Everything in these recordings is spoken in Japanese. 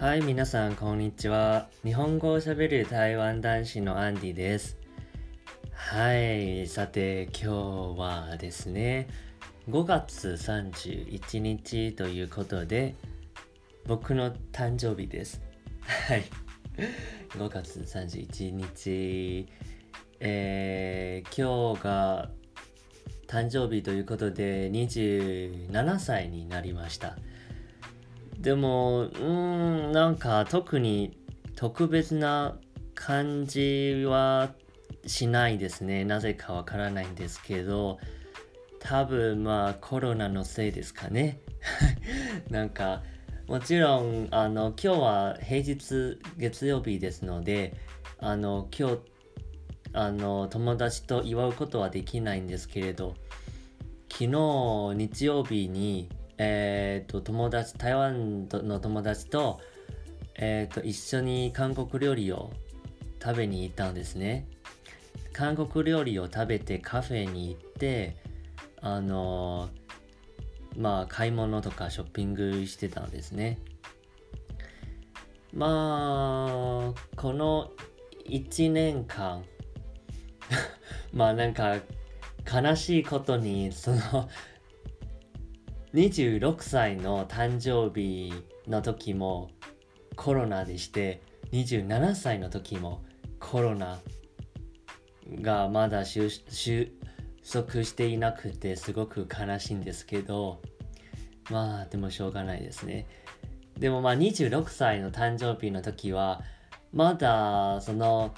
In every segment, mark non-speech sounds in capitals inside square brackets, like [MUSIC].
はい、皆さん、こんにちは。日本語をしゃべる台湾男子のアンディです。はい、さて、今日はですね、5月31日ということで、僕の誕生日です。はい。5月31日、えー、今日が誕生日ということで27歳になりました。でも、うん、なんか特に特別な感じはしないですね。なぜかわからないんですけど、多分まあコロナのせいですかね。[LAUGHS] なんか、もちろん、あの、今日は平日月曜日ですので、あの、今日、あの、友達と祝うことはできないんですけれど、昨日日曜日にえっ、ー、と、友達、台湾の友達と、えっ、ー、と、一緒に韓国料理を食べに行ったんですね。韓国料理を食べてカフェに行って、あのー、まあ、買い物とかショッピングしてたんですね。まあ、この1年間 [LAUGHS] まあなんか悲しいことにその26歳の誕生日の時もコロナでして27歳の時もコロナがまだ収束していなくてすごく悲しいんですけどまあでもしょうがないですね。でもまあ26歳の誕生日の時はまだその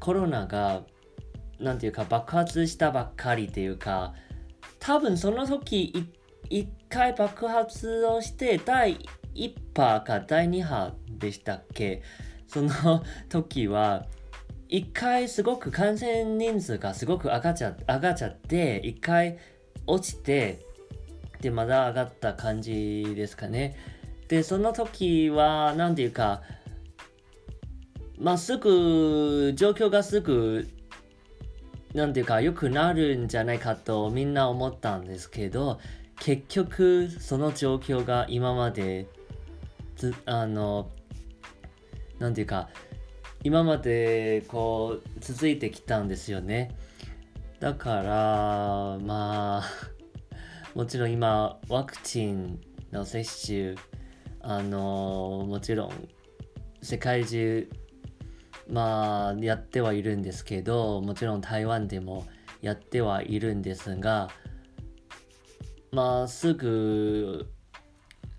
コロナがなんていうか爆発したばっかりっていうか多分その時一回爆発をして第1波か第2波でしたっけ？その時は一回すごく感染人数がすごく上がっちゃ上がっちゃって一回落ちてでまだ上がった感じですかね。でその時は何て言うかまあすぐ状況がすぐなんていうか良くなるんじゃないかとみんな思ったんですけど結局その状況が今までずあのなんていうか今までこう続いてきたんですよね。だからまあ [LAUGHS] もちろん今ワクチンの接種あのもちろん世界中まあやってはいるんですけどもちろん台湾でもやってはいるんですがまあすぐ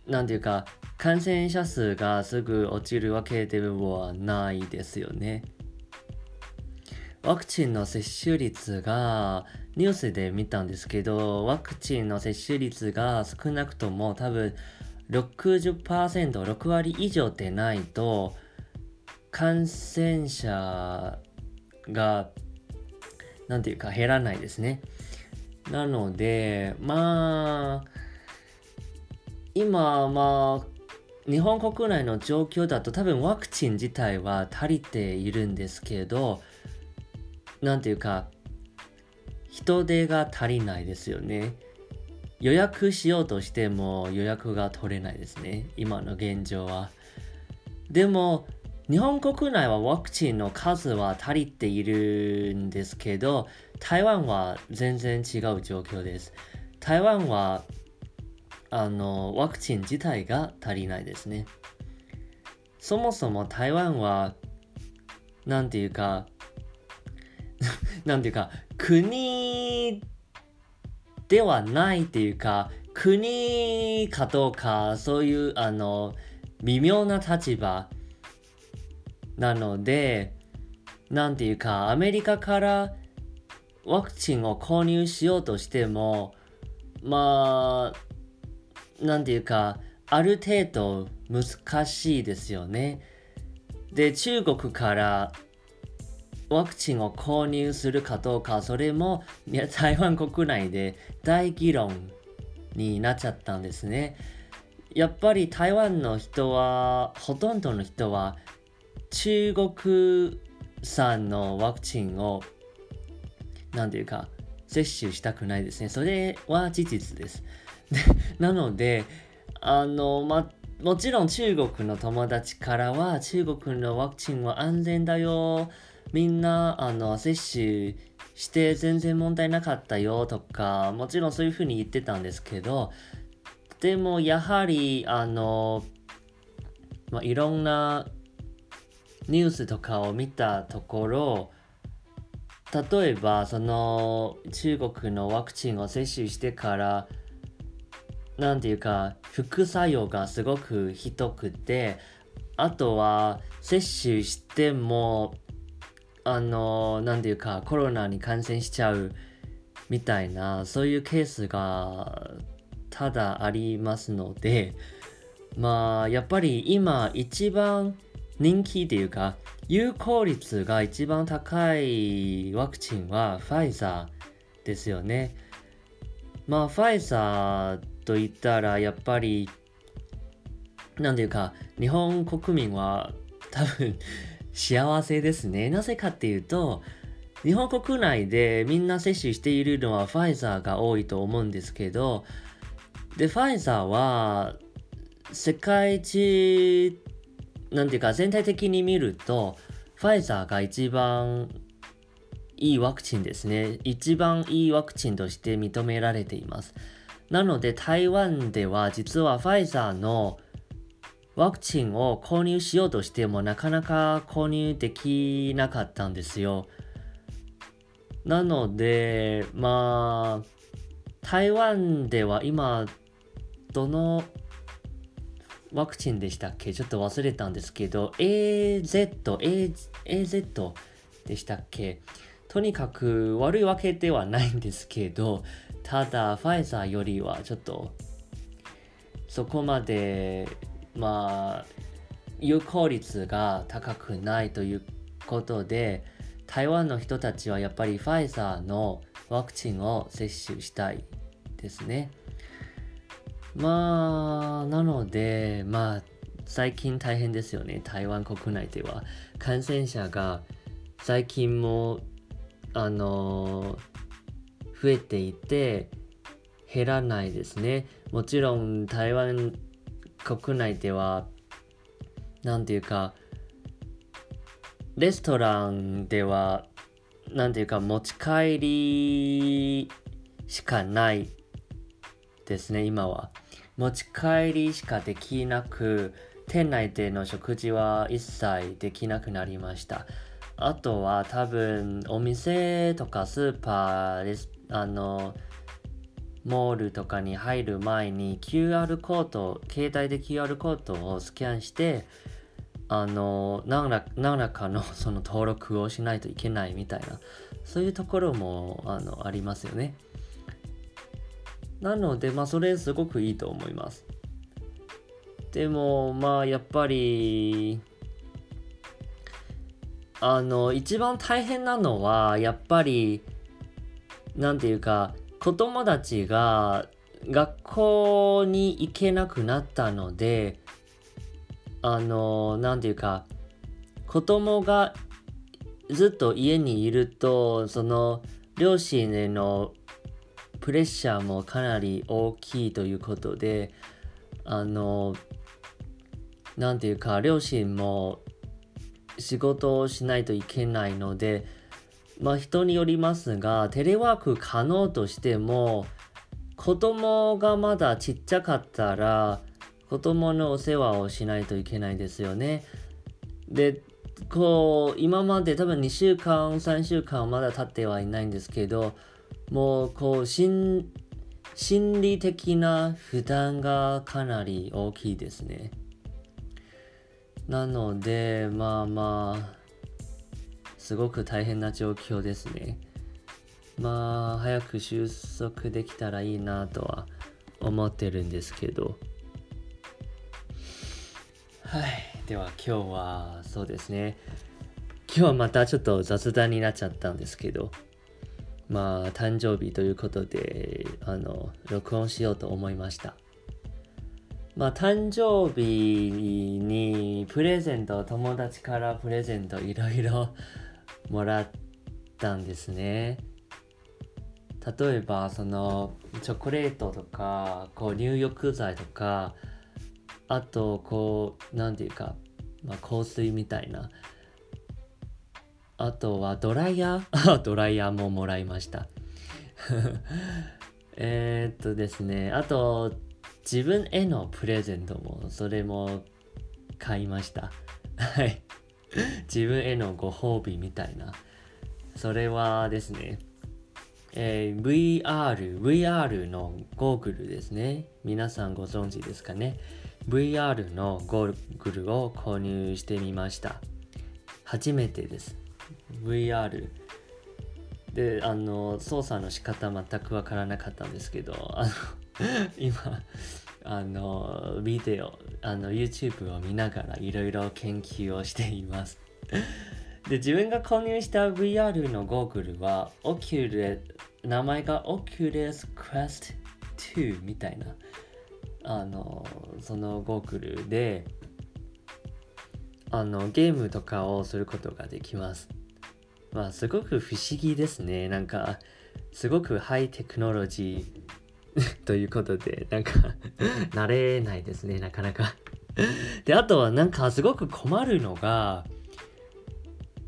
なんていうか感染者数がすぐ落ちるわけではないですよね。ワクチンの接種率がニュースで見たんですけどワクチンの接種率が少なくとも多分 60%6 割以上でないと感染者が、なんていうか減らないですね。なので、まあ、今、まあ、日本国内の状況だと多分ワクチン自体は足りているんですけど、なんていうか、人手が足りないですよね。予約しようとしても予約が取れないですね。今の現状は。でも、日本国内はワクチンの数は足りているんですけど、台湾は全然違う状況です。台湾は、あの、ワクチン自体が足りないですね。そもそも台湾は、なんていうか、[LAUGHS] なんていうか、国ではないっていうか、国かどうか、そういう、あの、微妙な立場、なので、なんていうか、アメリカからワクチンを購入しようとしても、まあ、なんていうか、ある程度難しいですよね。で、中国からワクチンを購入するかどうか、それも台湾国内で大議論になっちゃったんですね。やっぱり台湾の人は、ほとんどの人は中国産のワクチンを、なんていうか、接種したくないですね。それは事実です。[LAUGHS] なので、あの、ま、もちろん中国の友達からは中国のワクチンは安全だよ。みんなあの接種して全然問題なかったよとか、もちろんそういうふうに言ってたんですけど、でもやはりあの、ま、いろんなニュースとかを見たところ、例えばその中国のワクチンを接種してからなんていうか副作用がすごくひどくてあとは接種してもあのなんていうかコロナに感染しちゃうみたいなそういうケースがただありますのでまあやっぱり今一番人気っていうか有効率が一番高いワクチンはファイザーですよね。まあファイザーと言ったらやっぱりなんていうか日本国民は多分 [LAUGHS] 幸せですね。なぜかっていうと日本国内でみんな接種しているのはファイザーが多いと思うんですけどでファイザーは世界一なんていうか全体的に見るとファイザーが一番いいワクチンですね。一番いいワクチンとして認められています。なので台湾では実はファイザーのワクチンを購入しようとしてもなかなか購入できなかったんですよ。なのでまあ台湾では今どのワクチンでしたっけ？ちょっと忘れたんですけど、AZ、AZ でしたっけ？とにかく悪いわけではないんですけど、ただ、ファイザーよりはちょっと、そこまで、まあ、有効率が高くないということで、台湾の人たちはやっぱりファイザーのワクチンを接種したいですね。まあ、なので、まあ、最近大変ですよね。台湾国内では。感染者が最近も、あの増えていて、減らないですね。もちろん台湾国内では、なんていうか、レストランでは、なんていうか、持ち帰りしかないですね、今は。持ち帰りしかできなく、店内での食事は一切できなくなりました。あとは多分お店とかスーパーです。あの、モールとかに入る前に QR コード、携帯で QR コードをスキャンして、あの、何ら何らかのその登録をしないといけないみたいな、そういうところもあのありますよね。なので、まあ、それすごくいいと思います。でも、まあ、やっぱり、あの、一番大変なのは、やっぱり、なんていうか、子供たちが学校に行けなくなったので、あの、なんていうか、子供がずっと家にいると、その、両親へのプレッシャーもかなり大きいということであの何ていうか両親も仕事をしないといけないのでまあ人によりますがテレワーク可能としても子供がまだちっちゃかったら子供のお世話をしないといけないですよね。でこう今まで多分2週間3週間まだ経ってはいないんですけどもうこう心心理的な負担がかなり大きいですね。なのでまあまあすごく大変な状況ですね。まあ早く収束できたらいいなとは思ってるんですけど。はい。では今日はそうですね。今日はまたちょっと雑談になっちゃったんですけど。まあ、誕生日ということで、あの、録音しようと思いました。まあ、誕生日にプレゼント、友達からプレゼントいろいろ [LAUGHS] もらったんですね。例えば、その、チョコレートとか、こう、入浴剤とか、あとこう何て言うか、まあ、香水みたいなあとはドライヤー？[LAUGHS] ドライヤーももらいました [LAUGHS] えっとですねあと自分へのプレゼントもそれも買いましたはい [LAUGHS] 自分へのご褒美みたいなそれはですねえー、VR、VR のゴーグルですね。皆さんご存知ですかね？VR のゴーグルを購入してみました。初めてです。VR。で、あの、操作の仕方全くわからなかったんですけど、あの [LAUGHS] 今、あの、ビデオ、あの、YouTube を見ながらいろいろ研究をしています。[LAUGHS] で、自分が購入した VR のゴーグルは、オキュレ、名前が Oculus Quest 2みたいな、あの、そのゴーグルで、あの、ゲームとかをすることができます。まあ、すごく不思議ですね。なんか、すごくハイテクノロジー [LAUGHS] ということで、なんか慣れないですね、なかなかで、あとはなんかすごく困るのが、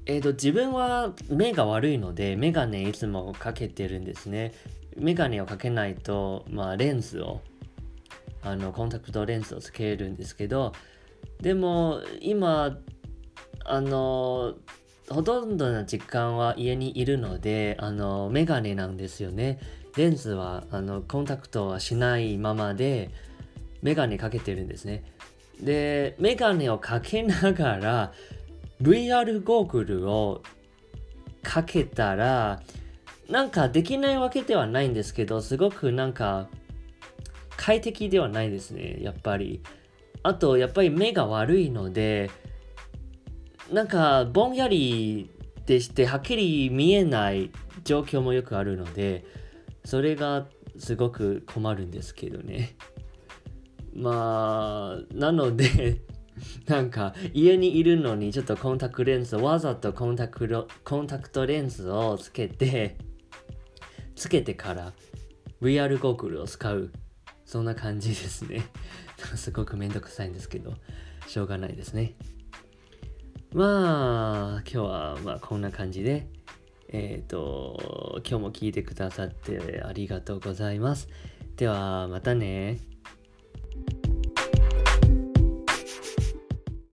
えっ、ー、と、自分は目が悪いので、メガネいつもかけてるんですね。メガネをかけないと、まあ、レンズを、あの、コンタクトレンズをつけるんですけど、でも、今、あの、ほとんどの時間は家にいるので、あの、メガネなんですよね。レンズは、あの、コンタクトはしないままで、メガネかけてるんですね。で、メガネをかけながら、VR ゴーグルをかけたら、なんかできないわけではないんですけど、すごくなんか快適ではないですね、やっぱり。あと、やっぱり目が悪いので、なんかぼんやりでしてはっきり見えない状況もよくあるので、それがすごく困るんですけどね。[LAUGHS] まあ、なので [LAUGHS] なんか家にいるのにちょっとコンタクトレンズわざとコンタクトコンタクトレンズをつけて [LAUGHS] つけてから VR ゴーグルを使う。そんな感じですね。すごくめんどくさいんですけどしょうがないですね。まあ今日はまあこんな感じでえっ、ー、と今日も聞いてくださってありがとうございます。ではまたね。